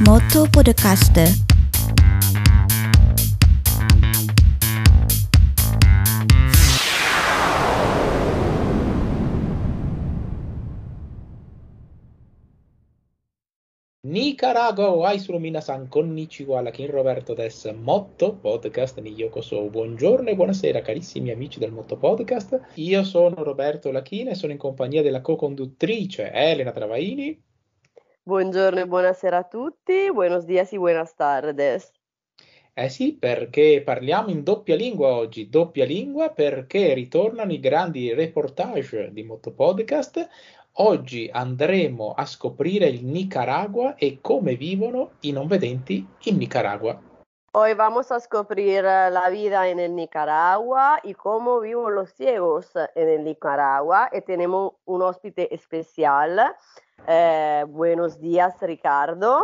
Moto Podcast. Nicaragua o Aisuru Minasan, konnichiwa, la King Roberto des Motto Podcast ni Yokoso. Buongiorno e buonasera carissimi amici del Motto Podcast. Io sono Roberto Lachina e sono in compagnia della co-conduttrice Elena Travaini. Buongiorno e buonasera a tutti, buenos días y buenas tardes. Eh sì, perché parliamo in doppia lingua oggi, doppia lingua perché ritornano i grandi reportage di Motto Podcast. Oggi andremo a scoprire il Nicaragua e come vivono i non vedenti in Nicaragua. Hoy vamos a descubrir la vida en el Nicaragua y cómo viven los ciegos en el Nicaragua. Y tenemos un ospite especial. Eh, buenos días, Ricardo.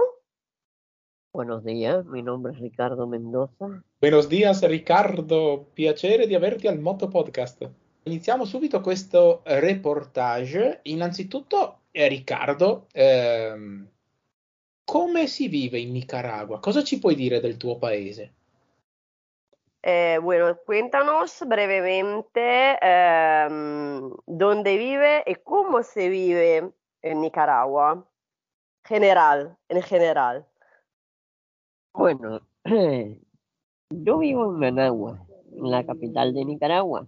Buenos días, mi nombre es Ricardo Mendoza. Buenos días Riccardo, piacere di averti al Motto Podcast. Iniziamo subito questo reportage. Innanzitutto, eh, Riccardo, ehm, come si vive in Nicaragua? Cosa ci puoi dire del tuo paese? Eh, bueno, cuéntanos brevemente ehm, dónde vive y cómo se vive en Nicaragua. General, en general. Bueno, yo vivo en Managua, en la capital de Nicaragua.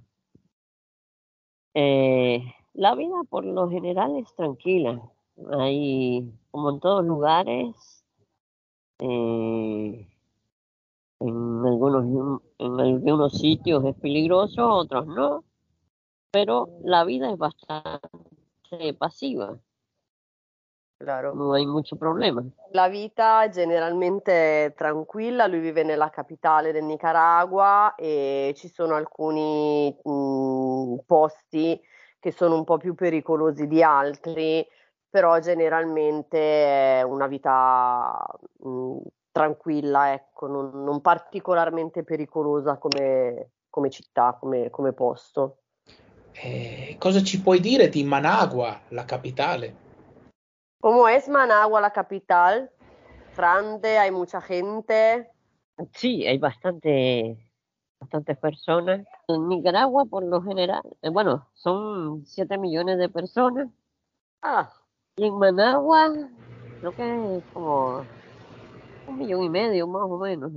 Eh, la vida por lo general es tranquila. Hay, como en todos lugares, eh, en, algunos, en algunos sitios es peligroso, otros no, pero la vida es bastante pasiva. Claro. No hay mucho problema. La vita generalmente è tranquilla, lui vive nella capitale del Nicaragua e ci sono alcuni mh, posti che sono un po' più pericolosi di altri, però generalmente è una vita mh, tranquilla, ecco, non, non particolarmente pericolosa come, come città, come, come posto. Eh, cosa ci puoi dire di Managua, la capitale? ¿Cómo es Managua, la capital? Grande, hay mucha gente. Sí, hay bastante, bastantes personas. En Nicaragua, por lo general, eh, bueno, son 7 millones de personas. Ah, Y en Managua, creo que es como un millón y medio más o menos.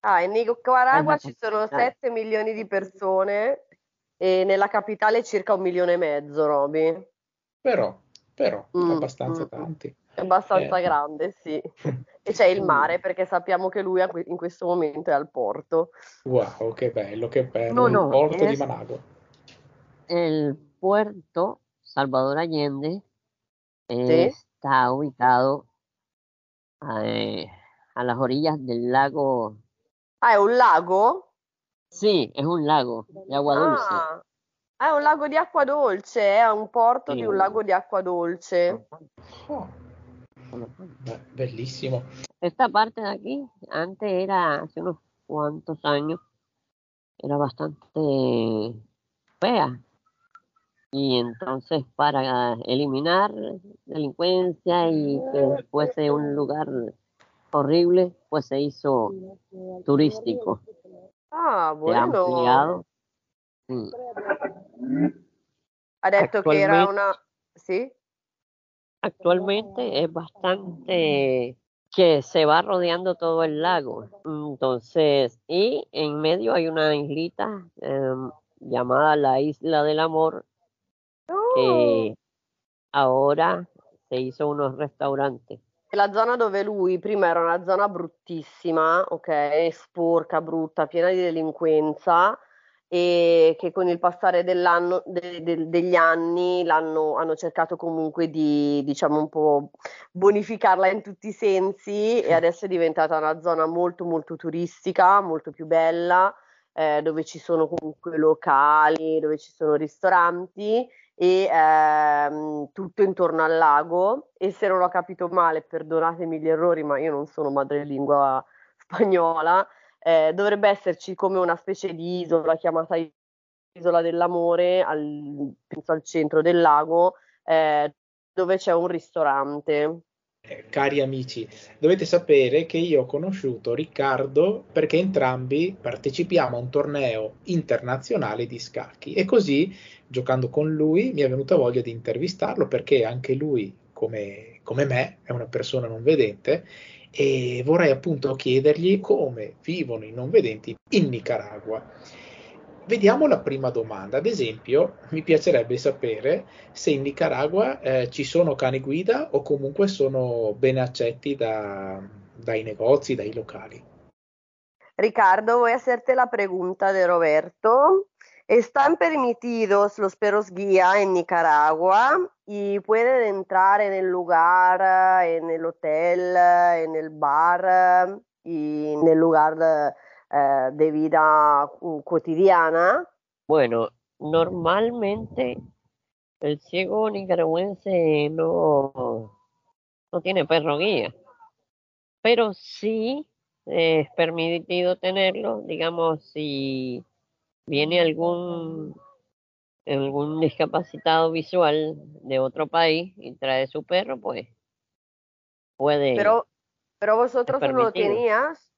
ah, in Nicaragua ci sono eh. 7 milioni di persone e nella capitale circa un milione e mezzo, Roby. Però, però, Mm, abbastanza mm, tanti. È abbastanza Eh. grande, sì. E c'è il mare perché sappiamo che lui in questo momento è al porto. Wow, che bello, che bello. No, il no, porto di Managua. El puerto Salvador Allende Sí. está ubicado eh, a las orillas del lago. Ah, è un lago? Sí, es un lago de agua dulce. Ah, è un lago di acqua dolce, è un porto Sì. di un lago di acqua dolce. Oh, beh, bellissimo. Esta parte de aquí, antes era, hace unos cuantos años, era bastante fea. Y entonces para eliminar delincuencia y que fuese un lugar horrible, pues se hizo turístico. Ah, Se ha bueno. ampliado. Sí. Ha detto che era una... Sì? Actualmente es bastante que se va rodeando todo el lago. Entonces, y en medio hay una islita em, llamada la Isla del Amor, Oh, que ahora se hizo unos restaurantes. la zona dove lui prima era una zona bruttissima, ok? Sporca, brutta, piena di delinquenza e che con il passare de- de- degli anni hanno cercato comunque di, diciamo, un po' bonificarla in tutti i sensi e adesso è diventata una zona molto molto turistica, molto più bella, eh, dove ci sono comunque locali, dove ci sono ristoranti e ehm, tutto intorno al lago. E se non ho capito male, perdonatemi gli errori, ma io non sono madrelingua spagnola, eh, dovrebbe esserci come una specie di isola chiamata Isola dell'Amore, al, al centro del lago, eh, dove c'è un ristorante. Eh, cari amici, dovete sapere che io ho conosciuto Riccardo perché entrambi partecipiamo a un torneo internazionale di scacchi e così, giocando con lui, mi è venuta voglia di intervistarlo perché anche lui, come, come me, è una persona non vedente e vorrei appunto chiedergli come vivono i non vedenti in Nicaragua. Vediamo la prima domanda. Ad esempio, mi piacerebbe sapere se in Nicaragua eh, ci sono cani guida o comunque sono ben accetti da, dai negozi, dai locali. Ricardo, voy a hacerte la pregunta de Roberto. Están permitidos los perros guía en Nicaragua y pueden entrar en el lugar, en el hotel, en el bar y en el lugar de, de vida mm, cotidiana? Bueno, normalmente el ciego nicaragüense no, no tiene perro guía, pero sí es permitido tenerlo, digamos, si viene algún algún discapacitado visual de otro país y trae su perro, pues puede. Pero, pero vosotros no lo tenías.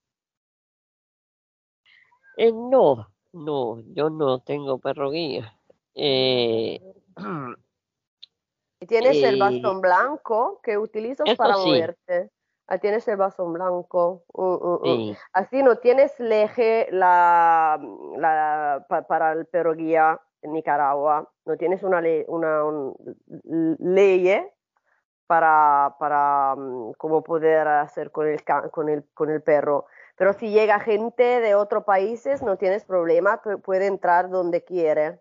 Eh, no, no, yo no tengo perro guía. Eh, tienes el eh, bastón blanco que utilizas para moverte. Ah, tienes el bastón blanco. Uh, uh, uh. Así no tienes eje la, la para el perro guía en Nicaragua. No tienes una, ley, una ley para, para um, cómo poder hacer con el, con el, con el perro. Pero si llega gente de otros países, no tienes problema, puede entrar donde quiere.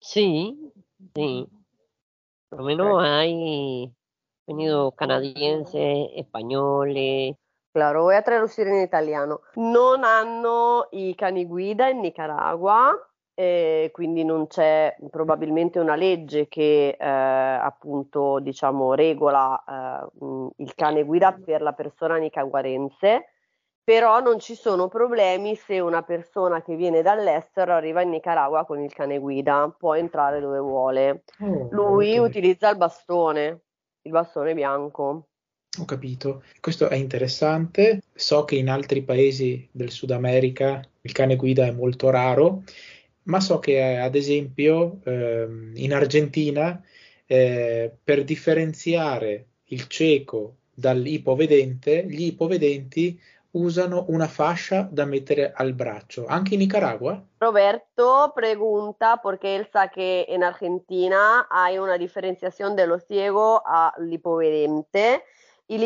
Sí, sí. Por lo menos hay venido canadienses, españoles. Claro, voy a traducir in italiano. Non hanno i cani guida in Nicaragua, eh, quindi non c'è probabilmente una legge che eh, appunto diciamo regola eh, il cane guida per la persona nicaragüense però non ci sono problemi se una persona che viene dall'estero arriva in Nicaragua con il cane guida, può entrare dove vuole. Oh, Lui okay. utilizza il bastone, il bastone bianco. Ho capito, questo è interessante. So che in altri paesi del Sud America il cane guida è molto raro, ma so che ad esempio ehm, in Argentina eh, per differenziare il cieco dall'ipovedente, gli ipovedenti usano una fascia da mettere al braccio, anche in Nicaragua? Roberto pregunta porque él sabe que en Argentina hay una diferenciación de lo ciego al hipovedente y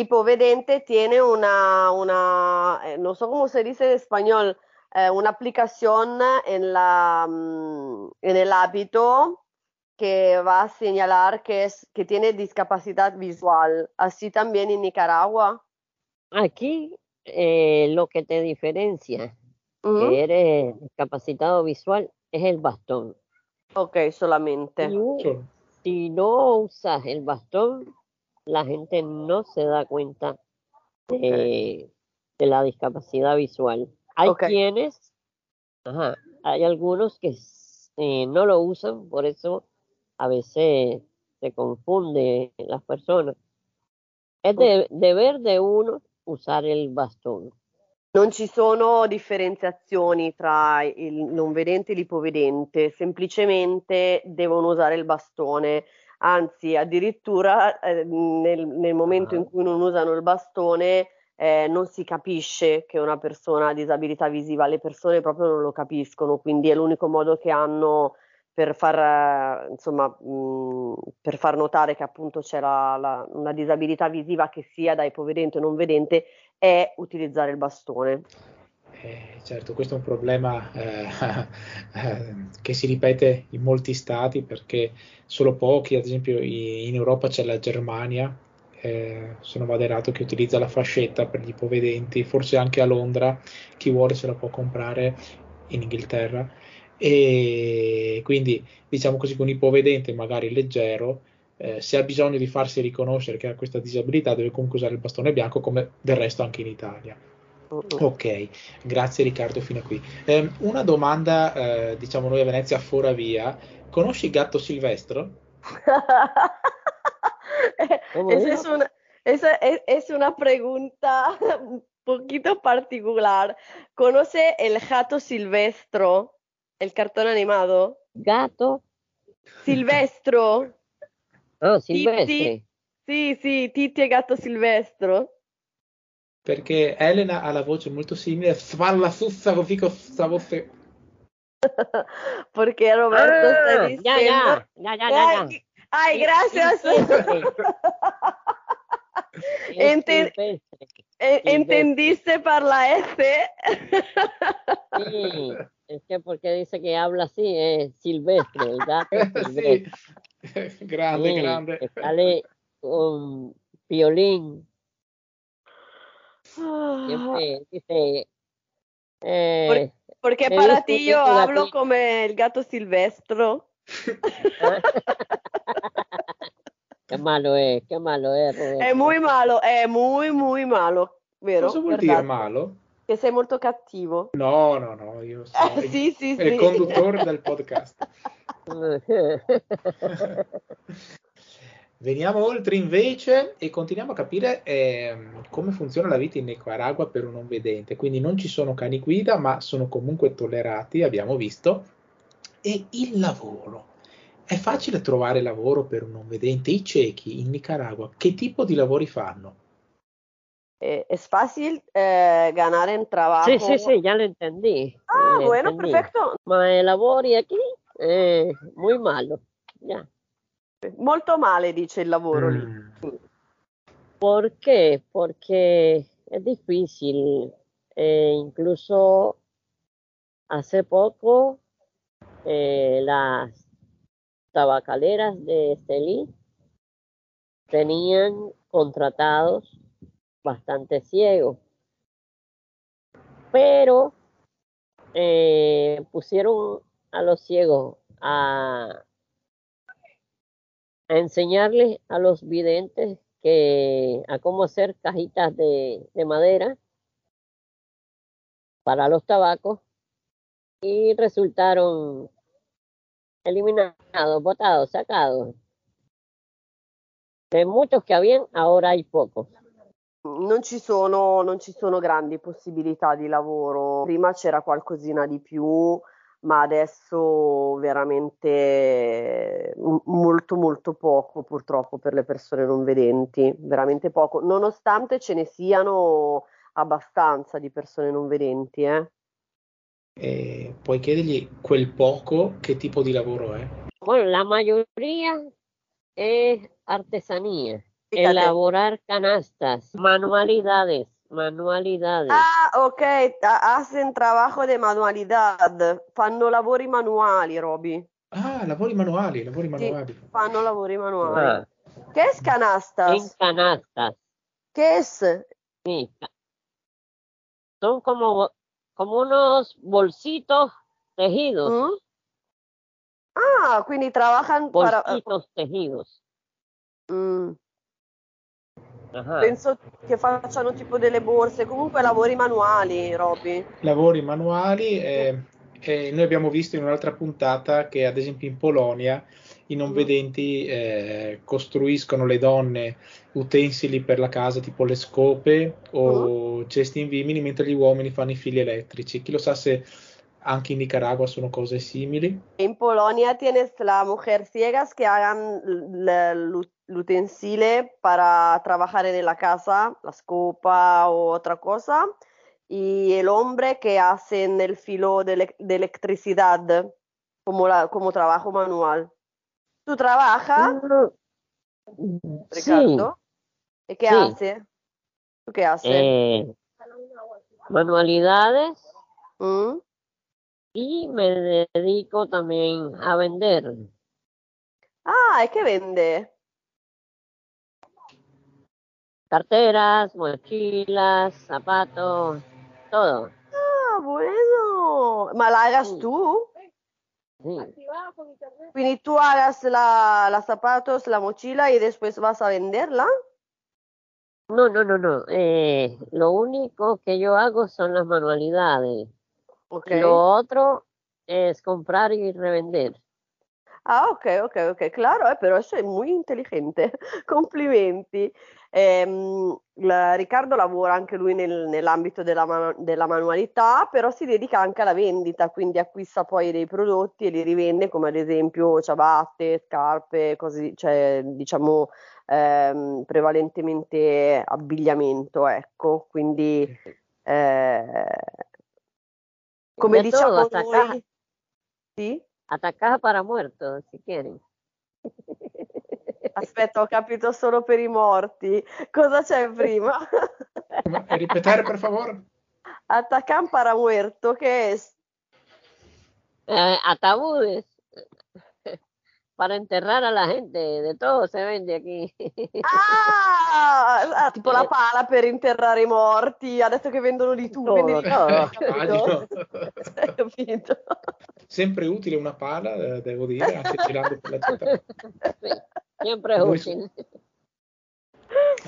tiene una, una eh, no sé cómo se dice en español, eh, una aplicación en, la, mm, en el hábito que va a señalar que, es, que tiene discapacidad visual. Así también en Nicaragua. Aquí eh, lo que te diferencia que eres discapacitado visual es el bastón. Ok, solamente. Si, no usas el bastón, la gente no se da cuenta de, la discapacidad visual. Hay quienes, ajá, hay algunos que eh, no lo usan, por eso a veces se confunde las personas. Es de, deber de uno usare il bastone. Non ci sono differenziazioni tra il non vedente e l'ipovedente, semplicemente devono usare il bastone. Anzi, addirittura eh, nel, nel, momento in cui non usano il bastone eh, non si capisce che una persona ha disabilità visiva, le persone proprio non lo capiscono, quindi è l'unico modo che hanno per far, insomma, mh, per far notare che appunto c'è la, la, una disabilità visiva che sia da ipovedente o non vedente è utilizzare il bastone. Eh, certo, questo è un problema eh, eh, che si ripete in molti stati perché solo pochi, ad esempio in Europa c'è la Germania, eh, vado errato, che utilizza la fascetta per gli ipovedenti, forse anche a Londra, chi vuole se la può comprare in Inghilterra e quindi diciamo così che un ipovedente magari leggero eh, se ha bisogno di farsi riconoscere che ha questa disabilità deve comunque usare il bastone bianco come del resto anche in Italia. Ok, grazie Riccardo fino a qui. Eh, una domanda, eh, diciamo noi a Venezia fora via, conosci il gatto Silvestro? ese, es una, Esa es, es una pregunta un poquito particular. ¿Conoce el gato silvestro, el cartón animado? Gato. Silvestro. Titi. silvestre. Sì, sì, Titti e gatto silvestro. Perché Elena ha la voce molto simile, falla suzza così con questa voce. Porque Roberto está Ah, diciendo... ya, ya, ya, ya, ya, ya. Ay, ay, gracias. Eh, ¿Entendiste para la S? Sí, es que porque dice que habla así, es silvestre, el gato es silvestre. grande, Sí, grande. que sale con violín, Ah, siempre dice, eh, Porque para ti yo hablo como el gato silvestro. qué malo es, qué malo es, Roberto. È muy malo, è muy, muy malo, vero? Cosa vuol Verdad? dire malo? Che sei molto cattivo. No, no, no, io sono Eh, sì, sì, il sì. conduttore del podcast. Veniamo oltre invece e continuiamo a capire ehm, come funziona la vita in Nicaragua per un non vedente. Quindi non ci sono cani guida, ma sono comunque tollerati, abbiamo visto. E il lavoro. È facile trovare lavoro per un non vedente? I ciechi in Nicaragua che tipo di lavori fanno? Eh, es fácil eh, ganar en trabajo. Sí, sí, sí, ya lo entendí. Ah, lo bueno, entendí. perfecto. Ma el lavori aquí, eh, muy malo, ya. Molto male, dice il lavoro lì. Mm. ¿Por qué? Porque es difícil. Eh, incluso hace poco eh, las tabacaleras de Estelí tenían contratados bastante ciegos, pero eh, pusieron a los ciegos a, enseñarles a los videntes que a cómo hacer cajitas de madera para los tabacos y resultaron eliminados, botados, sacados. De muchos que habían, ahora hay pocos. Non ci, sono, non ci sono grandi possibilità di lavoro. Prima c'era qualcosina di più, ma adesso veramente m- molto molto poco purtroppo per le persone non vedenti, veramente poco, nonostante ce ne siano abbastanza di persone non vedenti, eh. E puoi chiedergli quel poco che tipo di lavoro è? Bueno, la mayoría es artesanía, elaborar canastas, manualidades, manualidades. Ah, ok, ha- hacen trabajo de manualidad, fanno lavori manuali, Roby, Ah, lavori manuali, lavori Sì. manuali. fanno lavori manuali. Ah, ¿Qué es en canastas? canastas. ¿Qué es? Sí, son como, como unos bolsitos tejidos, Mm? Ah, quindi trabajan para... bolsitos tejidos. Mm, penso che facciano tipo delle borse, comunque lavori manuali, Roby. Lavori manuali. eh, eh, noi abbiamo visto in un'altra puntata che ad esempio in Polonia i non Mm. vedenti eh, costruiscono le donne utensili per la casa tipo le scope o cesti in vimini mentre gli uomini fanno i fili elettrici. Chi lo sa se anche in Nicaragua sono cose simili? En Polonia tienes la mujer ciegas que hagan l'utensile para trabajar en la casa, la scopa o otra cosa, y el hombre que hacen el filo de, de electricidad como, la, como trabajo manual. ¿Tú trabajas, Sí, Ricardo? ¿Y qué Sí. hace? ¿Tú qué haces? eh, manualidades ¿Mm? y me dedico también a vender. Ah, ¿y qué vende? Carteras, mochilas, zapatos, todo. Ah, bueno. Ma la hagas Sí. tú? Sí. Quindi tú hagas la, la zapatos, la mochila y después vas a venderla. No, no, no, no. eh, lo único que yo hago son las manualidades. Ok. Lo otro es comprar y revender. Ah, ok, ok, ok, claro, eh, pero eso es muy inteligente. Complimenti. Ehm, la- Riccardo lavora anche lui nel- nell'ambito della, manu- della manualità, però si dedica anche alla vendita, quindi acquista poi dei prodotti e li rivende, come ad esempio ciabatte, scarpe, così, cioè diciamo ehm, prevalentemente abbigliamento, ecco. Quindi eh, come De todo, diciamo hasta caja, noi, sì? Hasta caja para muertos, si quieren. Aspetta, ho capito solo per i morti. Cosa c'è prima? Ripetere, per favore? Atacan para muerto, che è? Eh, ataúdes para enterrar a la gente, de todo se vende aquí. Ah, ah, tipo la pala per interrare i morti, adesso che vendono di tutto. Todo. Immagino. Hai capito? Sempre utile una pala, eh, devo dire, anche girando per la città. Es Muy- útil.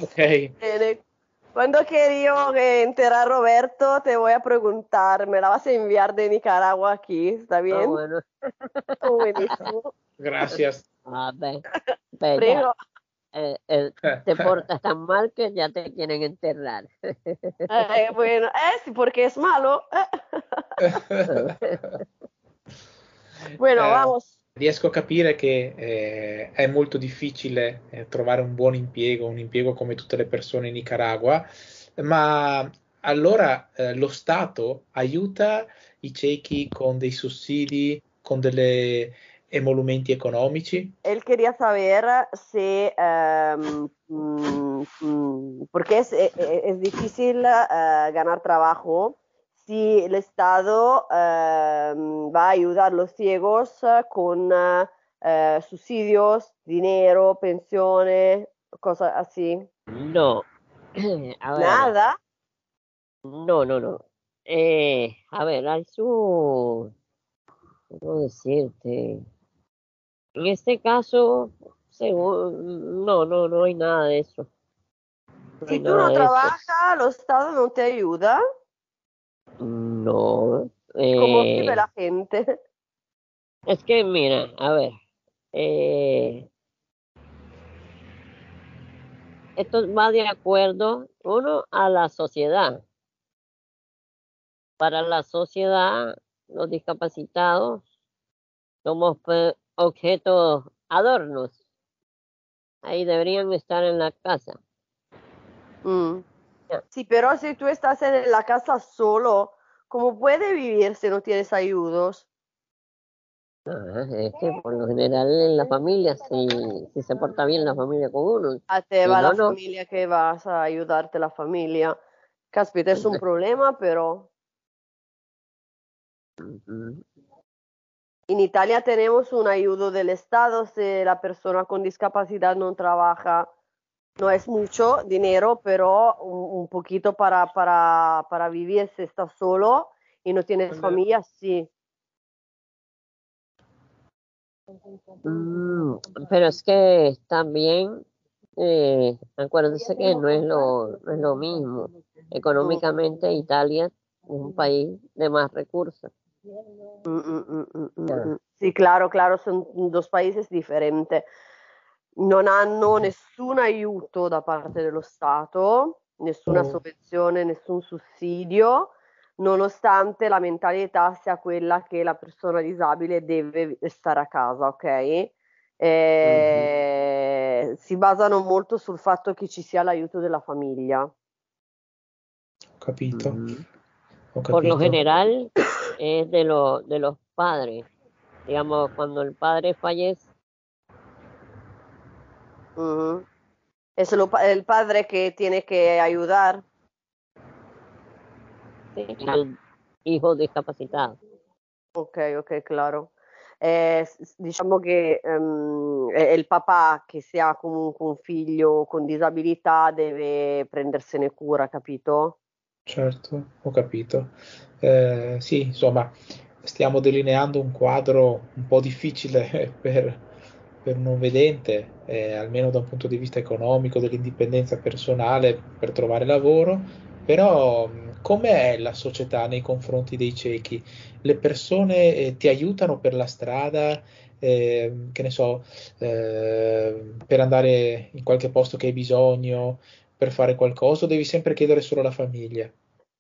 Ok, Bene. Cuando quería eh, enterrar a Roberto, te voy a preguntar, ¿me la vas a enviar de Nicaragua aquí? ¿Está Ah, bien? bueno. Oh, buenísimo. gracias. Ah, ve, ve, Prego. eh, eh, te portas tan mal que ya te quieren enterrar. Eh, bueno, eh sì, perché es malo. bueno, Eh, vamos. Riesco a capire che eh, è molto difficile eh, trovare un buon impiego, un impiego come tutte le persone in Nicaragua, ma allora eh, lo Stato aiuta i ciechi con dei sussidi, con degli emolumenti economici? Él quería saber si, em, mm, mm, porque es, e- e- es difícil eh, ganar trabajo, si el Estado em, va a ayudar a los ciegos eh, con eh, subsidios, dinero, pensiones, cosas así. No. A ver, Nada. no, no, no. Eh, a ver, hay su, ¿cómo decirte? En este caso, según, no, no, no hay nada de eso. No Si tú no trabajas, lo Estado no te ayuda. No. ¿Cómo eh, vive la gente? Es que, mira, a ver, eh, esto va de acuerdo, uno, a la sociedad. Para la sociedad, los discapacitados somos pues, objetos adornos. Ahí deberían estar en la casa. Mm. Sí, pero si tú estás en la casa solo, ¿cómo puede vivir si no tienes ayudos? Ah, es que por lo general en la familia, si, si se porta bien la familia con uno, A te Y va no, la no. familia que vas a ayudarte la familia. Caspita, es un problema, pero ujú, en Italia tenemos un ayudo del Estado si la persona con discapacidad no trabaja. No es mucho dinero, pero un, un poquito para, para, para vivir si estás solo y no tienes Vale. familia, sí. Mm, pero es que también, eh, acuérdense que no es lo, no es lo mismo. Económicamente, Italia es un país de más recursos. Mm, mm, mm. Sì, claro, claro, sono due paesi differenti. Non hanno nessun aiuto da parte dello Stato, nessuna Oh. sovvenzione, nessun sussidio, nonostante la mentalità sia quella che la persona disabile deve stare a casa, ok? Eh, Si basano molto sul fatto che ci sia l'aiuto della famiglia. Ho capito, Mm. ho Por lo capito. general es de, lo, de los padres. Digamos, cuando el padre fallece, Mhm. Es lo pa- el padre que tiene que ayudar. al hijo discapacitado. Ok, ok, claro. Eh, diciamo che ehm, è il papà che se ha comunque un figlio con disabilità deve prendersene cura, capito? Certo, ho capito. Eh, sì, insomma, stiamo delineando un quadro un po' difficile per, per un non vedente, eh, almeno da un punto di vista economico, dell'indipendenza personale per trovare lavoro, però mh, com'è la società nei confronti dei ciechi? Le persone, eh, ti aiutano per la strada, eh, che ne so, eh, per andare in qualche posto che hai bisogno, per fare qualcosa, o devi sempre chiedere solo alla famiglia?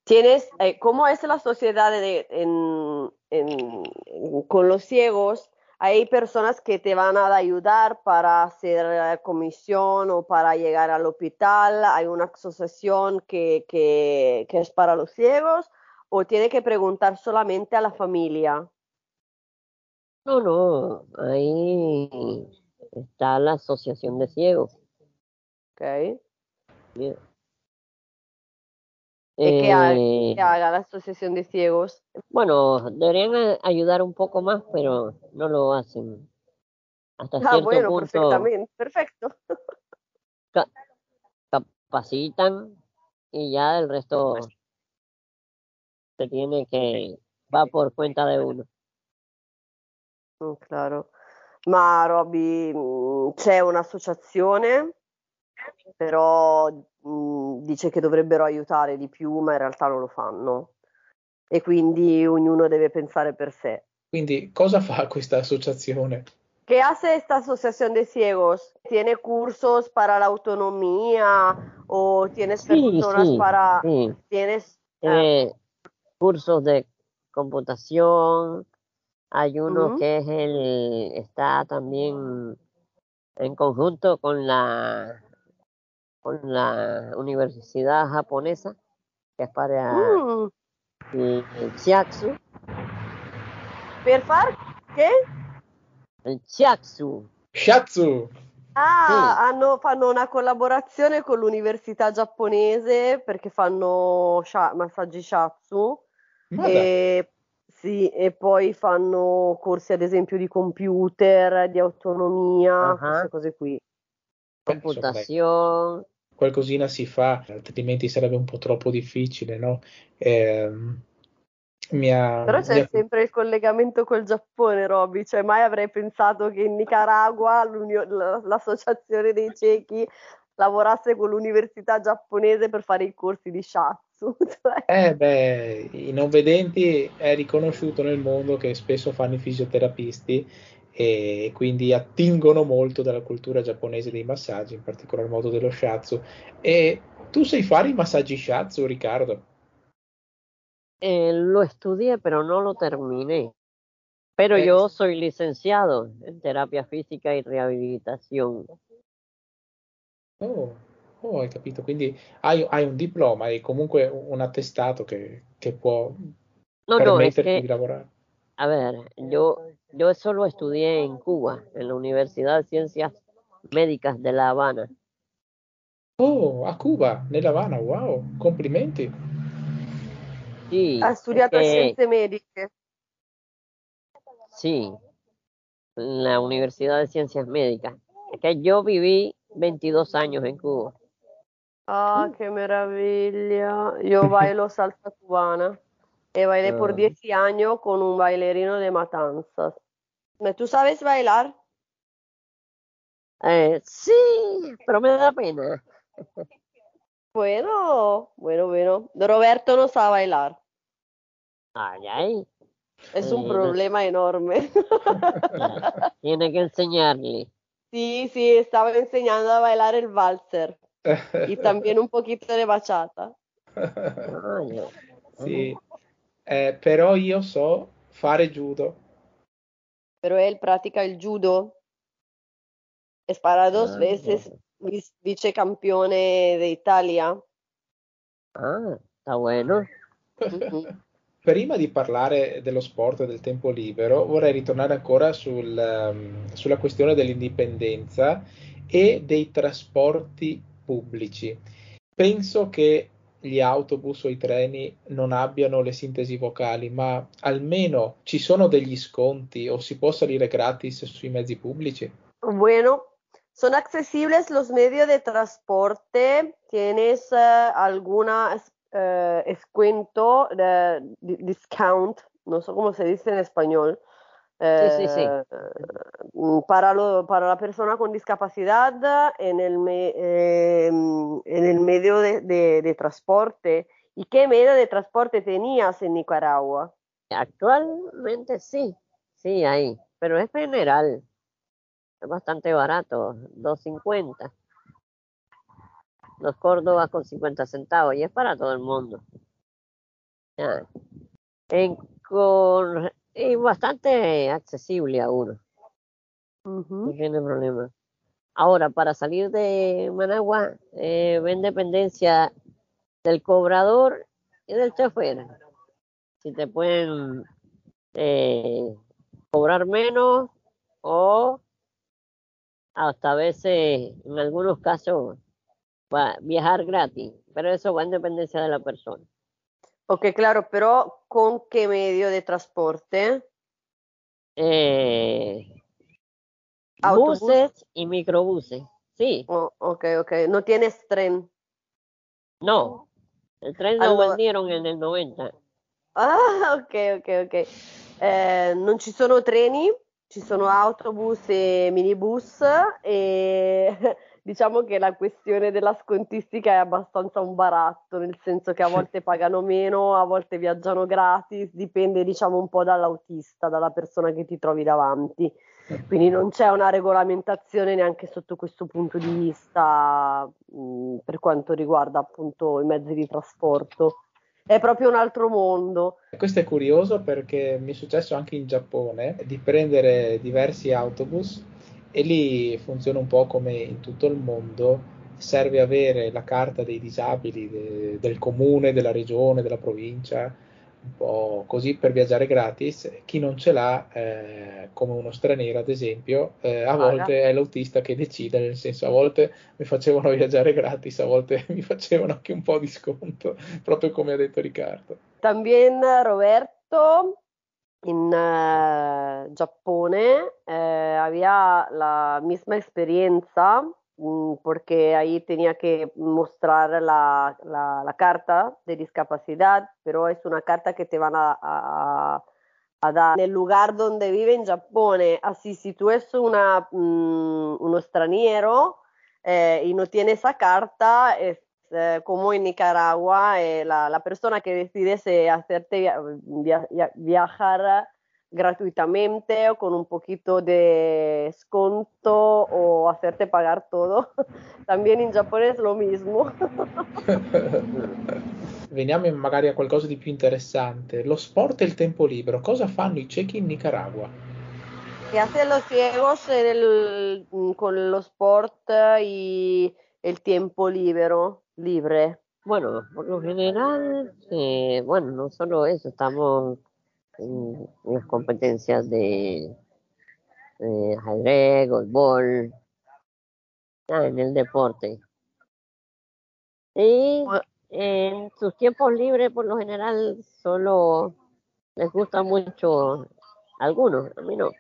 Tienes, eh, ¿cómo es la sociedad de, en, en, con los ciegos? Hay personas que te van a ayudar para hacer comisión o para llegar al hospital. Hay una asociación que, que, que es para los ciegos o tiene que preguntar solamente a la familia. No, no, ahí está la Asociación de Ciegos. Ok. ¿Y qué, ha- Eh, qué haga la Asociación de Ciegos? bueno, deberían ayudar un poco más, pero no lo hacen. Hasta Ah, cierto bueno, punto perfectamente, perfecto. capacitan y ya el resto se tiene que, va por cuenta de uno. Mm, Claro. Ma Roby, mm, c'è un'associazione, però mm, dice che dovrebbero aiutare di più, ma in realtà non lo fanno. E quindi ognuno deve pensare per sé. Quindi cosa fa questa associazione? ¿Qué hace esta asociación de ciegos? ¿Tiene cursos para la autonomía o tienes Sí, personas sí, para... sí. Tienes... ah, Tiene cursos de computación, hay uno Ujú. que es el, está también en conjunto con la, con la universidad japonesa, que es para mm, el, el Chiatsu, per far che? el Chiatsu, Shatsu! Ah, hanno- fanno una collaborazione con l'università giapponese perché fanno sha- massaggi shiatsu dai, e, sì, e poi fanno corsi ad esempio di computer, di autonomia, Ah. queste cose qui. computación, qualcosina si fa, altrimenti sarebbe un po' troppo difficile, no? Ehm, mi ha, Però c'è ha- sempre il collegamento col Giappone, Roby, cioè mai avrei pensato che in Nicaragua l'associazione dei ciechi lavorasse con l'università giapponese per fare i corsi di shiatsu. cioè. Eh beh, i non vedenti è riconosciuto nel mondo che spesso fanno i fisioterapisti e quindi attingono molto dalla cultura giapponese dei massaggi, in particolar modo dello shiatsu. E tu sai fare i massaggi shiatsu, Riccardo? eh, lo estudié, pero no lo terminé. Pero Eh, yo soy licenciado en terapia física y rehabilitación. Oh, oh, hai capito, quindi hai, hai un diploma e comunque un attestato che, che può No, no, es permetterti di que, lavorare. a ver, yo, yo eso lo estudié en Cuba, en la Universidad de Ciencias Médicas de La Habana. Oh, a Cuba, nella Havana, wow, complimenti. Sí, Ha es studiato que, scienze mediche. sí, en la Universidad de Ciencias Médicas. Es que yo viví 22 años en Cuba. Ah, che meraviglia. Yo bailo salsa cubana e bailé por Ah. 10 años con un bailarino de Matanzas. ¿Tú sabes bailar? Eh, sí, pero me da pena. Bueno, bueno, bueno. Roberto no sabe bailar. Ay, ay, Es un Sí, no- problema enorme. tiene que enseñarle. Sí, sí, estaba enseñando a bailar el valser y también un poquito de bachata. Ay, Sì, Eh, però io so fare judo. Pero él practica el judo. Es para dos Ah, veces vice- vicecampeone de Italia. Ah, está bueno. Prima di parlare dello sport e del tempo libero, vorrei ritornare ancora sul, ehm, sulla questione dell'indipendenza e dei trasporti pubblici. Penso che gli autobus o i treni non abbiano le sintesi vocali, ma almeno ci sono degli sconti o si può salire gratis sui mezzi pubblici? Bueno, son accesibles los medios de transporte. ¿Tienes eh, alguna eh, descuento, de, di- discount? No sé cómo se dice en español. Sí, sí, sí. eh, mm, para, lo- para la persona con discapacidad en el, me- eh, en el medio de, de- de transporte. ¿Y qué medio de transporte tenías en Nicaragua? Actualmente sí, sí, hay, pero es general. Es bastante barato, 2.50. Los Córdobas con 50 centavos y es para todo el mundo. En, con, y bastante accesible a uno. No tiene problema. Ahora, para salir de Managua, eh, ven dependencia del cobrador y del chofer. Si te pueden eh, cobrar menos o hasta a veces, en algunos casos, va, viajar gratis. Pero eso va en dependencia de la persona. Ok, claro, pero ¿con qué medio de transporte? Eh, Autobús. buses y microbuses. Sí, Oh, ok, ok. No tienes tren. no. El tren lo Allora- vendieron en el 90. Ah, ok, ok, ok. Eh, non ci sono treni, ci sono autobus e minibus e diciamo che la questione della scontistica è abbastanza un baratto, nel senso che a volte pagano meno, a volte viaggiano gratis, dipende diciamo un po' dall'autista, dalla persona che ti trovi davanti. Quindi non c'è una regolamentazione neanche sotto questo punto di vista mh, per quanto riguarda appunto i mezzi di trasporto. È proprio un altro mondo. Questo è curioso perché mi è successo anche in Giappone di prendere diversi autobus e lì funziona un po' come in tutto il mondo, serve avere la carta dei disabili de- del comune, della regione, della provincia, un po' così per viaggiare gratis. Chi non ce l'ha, eh, come uno straniero ad esempio, eh, a Paga. volte è l'autista che decide, nel senso a volte mi facevano viaggiare gratis, a volte mi facevano anche un po' di sconto, proprio come ha detto Riccardo. También Roberto en eh, Giappone eh, había la misma experiencia mm, porque ahí tenía que mostrar la, la- la carta de discapacidad, pero es una carta que te van a, a- a dar en el lugar donde vive en Giappone. Así, si tú eres una, mm, uno extranjero eh, y no tiene esa carta, es eh, como en Nicaragua, eh, la, la persona que decide hacerte via- via- via- viajar gratuitamente o con un poquito de sconto o hacerte pagar todo, también en Japón es lo mismo. Veniamo magari a qualcosa di più interessante. Lo sport e il tempo libero. Cosa fanno i ciechi in Nicaragua? ¿Qué hacen los ciegos el- con los sport y el tiempo libero, libre? Bueno, por lo general, eh, bueno, no solo eso, estamos en las competencias de, de ajedrez, golbol, ah, en el deporte. Y en sus tiempos libres, por lo general, solo les gusta mucho, algunos, a mí no,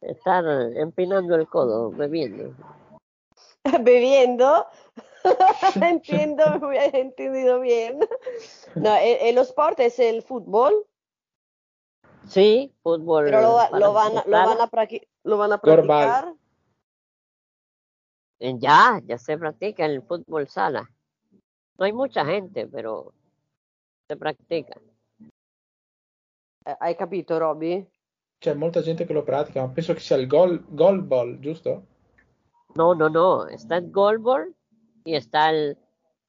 estar empinando el codo, bebiendo. Bebiendo. Entiendo, me he entendido bien. No, el, el sport es el fútbol, Sí, fútbol. pero lo, van, a- lo van a lo van a practicar. Eh, Ya, ya se practica el fútbol sala. No hay mucha gente, pero se practica. Eh, Hai capito, Roby? C'è molta gente che lo pratica, ma penso che sia il gol, goal ball, giusto? No, no, no. Está el goalball y está el,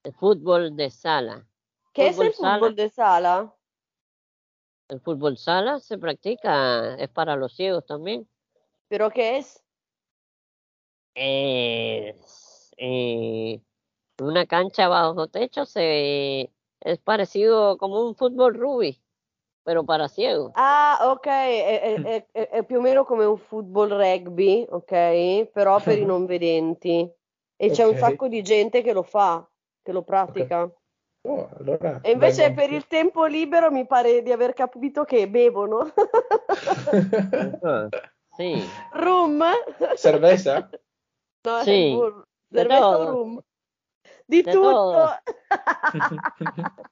el fútbol de sala. ¿Qué es el fútbol de sala? El fútbol sala se practica, es para los ciegos también. ¿Pero qué es? Es, eh, una cancha bajo techo se, es parecido como un fútbol rugby, pero para ciegos. Ah, ok, è, è- è- è- è più o meno come un football rugby, ok? Però per i non vedenti. E c'è un sacco di gente che lo fa, che lo pratica. Oh, allora E invece per il tempo libero mi pare di aver capito che bevono. Sí, Rum? Cerveza? No, Sì, cerveza o rum? Di De tutto.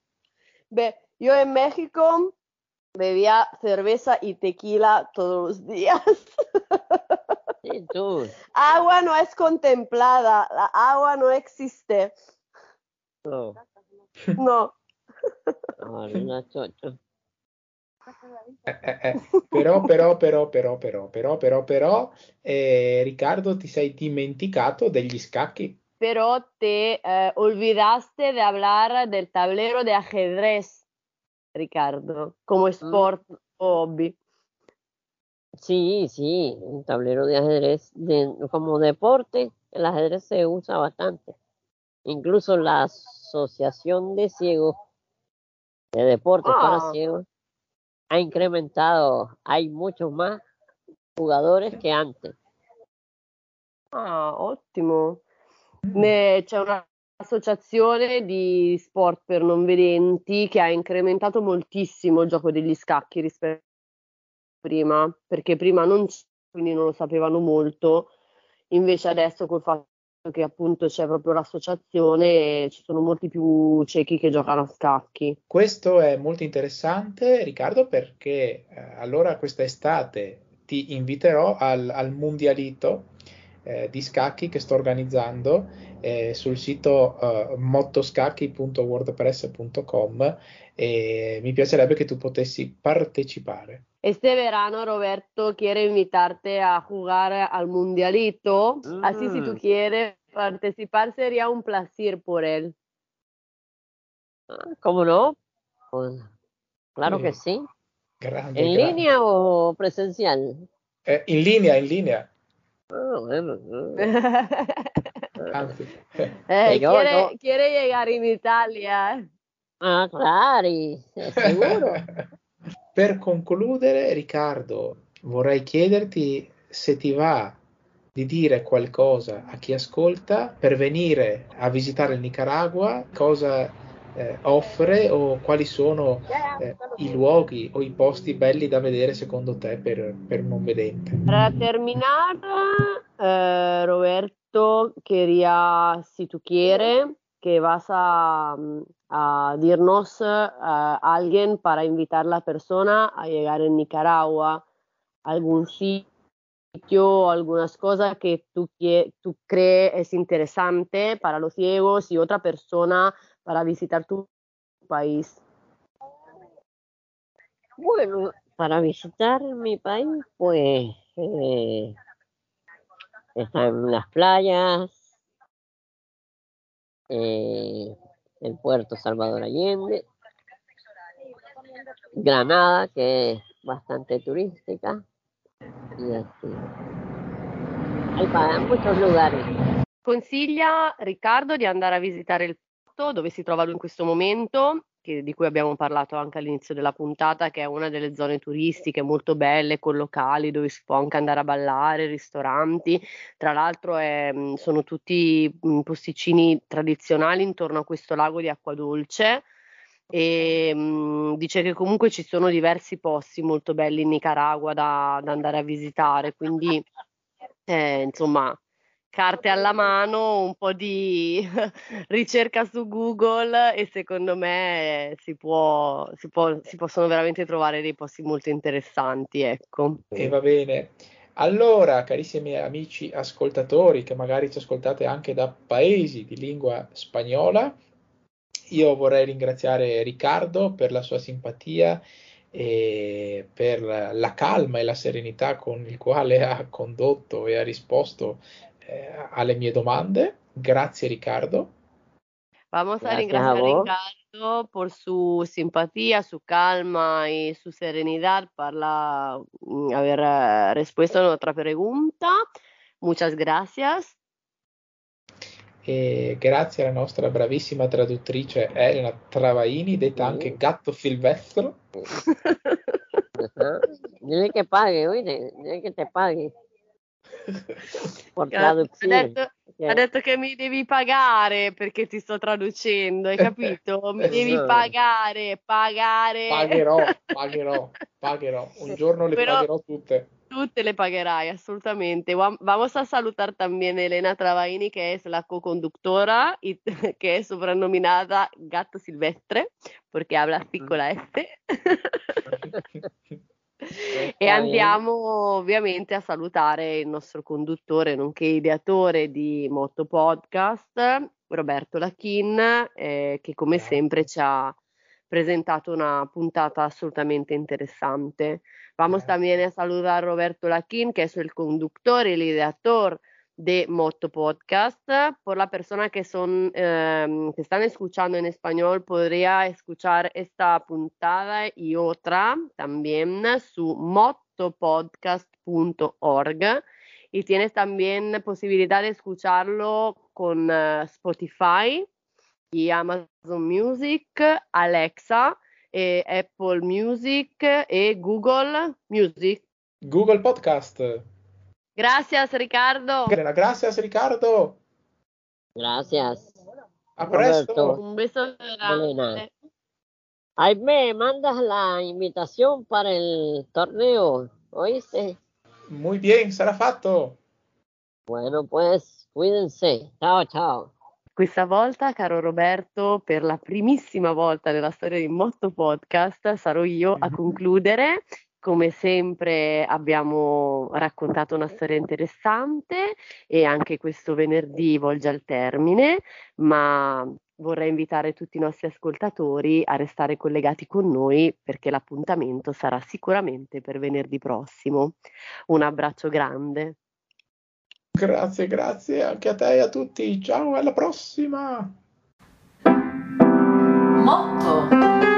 Beh, io in México bebía cerveza y tequila todos los días. sí, tú. Agua no es contemplada, la agua no existe. No, No. no, no, chocho. Eh, eh, eh. Però, però, però, però, però, però, però, però, eh, Riccardo, ti sei dimenticato degli scacchi. Pero te eh, olvidaste de hablar del tablero de ajedrez, Ricardo, como sport o hobby. Sí, sí, un tablero de ajedrez de- como deporte, el ajedrez se usa bastante. Incluso la Asociación de Ciegos, de Deportes para Ah. Ciegos, ha incrementado, hay muchos más jugadores que antes. Ah, ottimo. Ne- c'è un'associazione di sport per non vedenti che ha incrementato moltissimo il gioco degli scacchi rispetto a prima, perché prima non c- quindi non lo sapevano molto, invece adesso col fatto che appunto c'è proprio l'associazione, ci sono molti più ciechi che giocano a scacchi. Questo è molto interessante, Riccardo, perché eh, allora questa estate ti inviterò al, al mondialito eh, di scacchi che sto organizzando eh, sul sito eh, mottoscacchi.wordpress.com e mi piacerebbe che tu potessi partecipare. Este verano Roberto quiere invitarte a jugar al mundialito, así si tú Mm. quieres participar sería un placer por él. Ah, ¿Cómo no? Pues, claro que Sí. sí. Grande, ¿En grande. línea o presencial? Eh, in linea, in linea, Ah, bueno, ah. anzi. Eh, yo- quiere, yo- quiere llegar in Italia. Ah, claro, eh, seguro. Per concludere, Riccardo, vorrei chiederti se ti va di dire qualcosa a chi ascolta per venire a visitare il Nicaragua, cosa eh, offre o quali sono eh, i luoghi o i posti belli da vedere secondo te per, per non vedente. Para terminar, eh, Roberto quería, si tú quieres, que vas a, a dirnos eh, a alguien para invitar a la persona a llegar en Nicaragua, algún sitio, algunas cosas que tú, tú crees es interesante para los ciegos y otra persona para visitar tu país. Bueno, para visitar mi país, pues eh, están las playas, eh, el puerto Salvador Allende, Granada, que es bastante turística, y así. Hay pa- muchos lugares. Consiglia Riccardo di andare a visitare il porto dove si trova lui in questo momento, che- di cui abbiamo parlato anche all'inizio della puntata, che è una delle zone turistiche molto belle, con locali dove si può anche andare a ballare, ristoranti. Tra l'altro è, mh, sono tutti mh, posticini tradizionali intorno a questo lago di acqua dolce e mh, dice che comunque ci sono diversi posti molto belli in Nicaragua da, da andare a visitare, quindi eh, insomma carte alla mano, un po' di ricerca su Google e secondo me si può, si può- si possono veramente trovare dei posti molto interessanti, ecco. E va bene. Allora, carissimi amici ascoltatori, che magari ci ascoltate anche da paesi di lingua spagnola, io vorrei ringraziare Riccardo per la sua simpatia e per la calma e la serenità con il quale ha condotto e ha risposto eh, alle mie domande. Grazie Riccardo. Vamos a Gracias a ringraziar a vos. Ricardo por su simpatía, su calma y su serenidad para mm, haber eh, respuesto a nuestra pregunta. Muchas gracias. E grazie alla nostra bravissima traduttrice Elena Travaini, detta anche Gatto Silvestro. Dile pague, oye, dile que te pague Ha detto, que- ha detto che mi devi pagare perché ti sto traducendo, hai capito? Mi devi Esatto. pagare, pagare. Pagherò, pagherò, pagherò. Un giorno le Però- pagherò tutte. Tú le pagherai, assolutamente. Vam- Vamos a salutar también Elena Travaini, que es la co-conductora y que es soprannominada Gato Silvestre, porque habla así con E andiamo ovviamente a salutare il nostro conduttore, nonché ideatore di Motto Podcast, Roberto Lachin, eh, che come Grazie. sempre ci ha presentato una puntata assolutamente interesante. Vamos también a saludar a Roberto Laquín, que es el conductor y el ideador de Moto Podcast. Por la persona que son eh, que están escuchando en español, podría escuchar esta puntada y otra también su motopodcast.org y tienes también posibilidad de escucharlo con uh, Spotify y Amazon Music, Alexa, eh, Apple Music e Google Music. Google Podcast. Gracias Ricardo. Gracias Ricardo. Gracias. A presto. Roberto. Un beso grande. Ahí me mandas la invitación para el torneo, ¿oíste? Muy bien, sarà fatto. Bueno, pues cuídense. Ciao, ciao. Questa volta, caro Roberto, per la primissima volta nella storia di Motto Podcast sarò io a concludere. Come sempre abbiamo raccontato una storia interessante e anche questo venerdì volge al termine, ma vorrei invitare tutti i nostri ascoltatori a restare collegati con noi perché l'appuntamento sarà sicuramente per venerdì prossimo. Un abbraccio grande. Grazie, grazie anche a te e a tutti. Ciao, alla prossima. Motto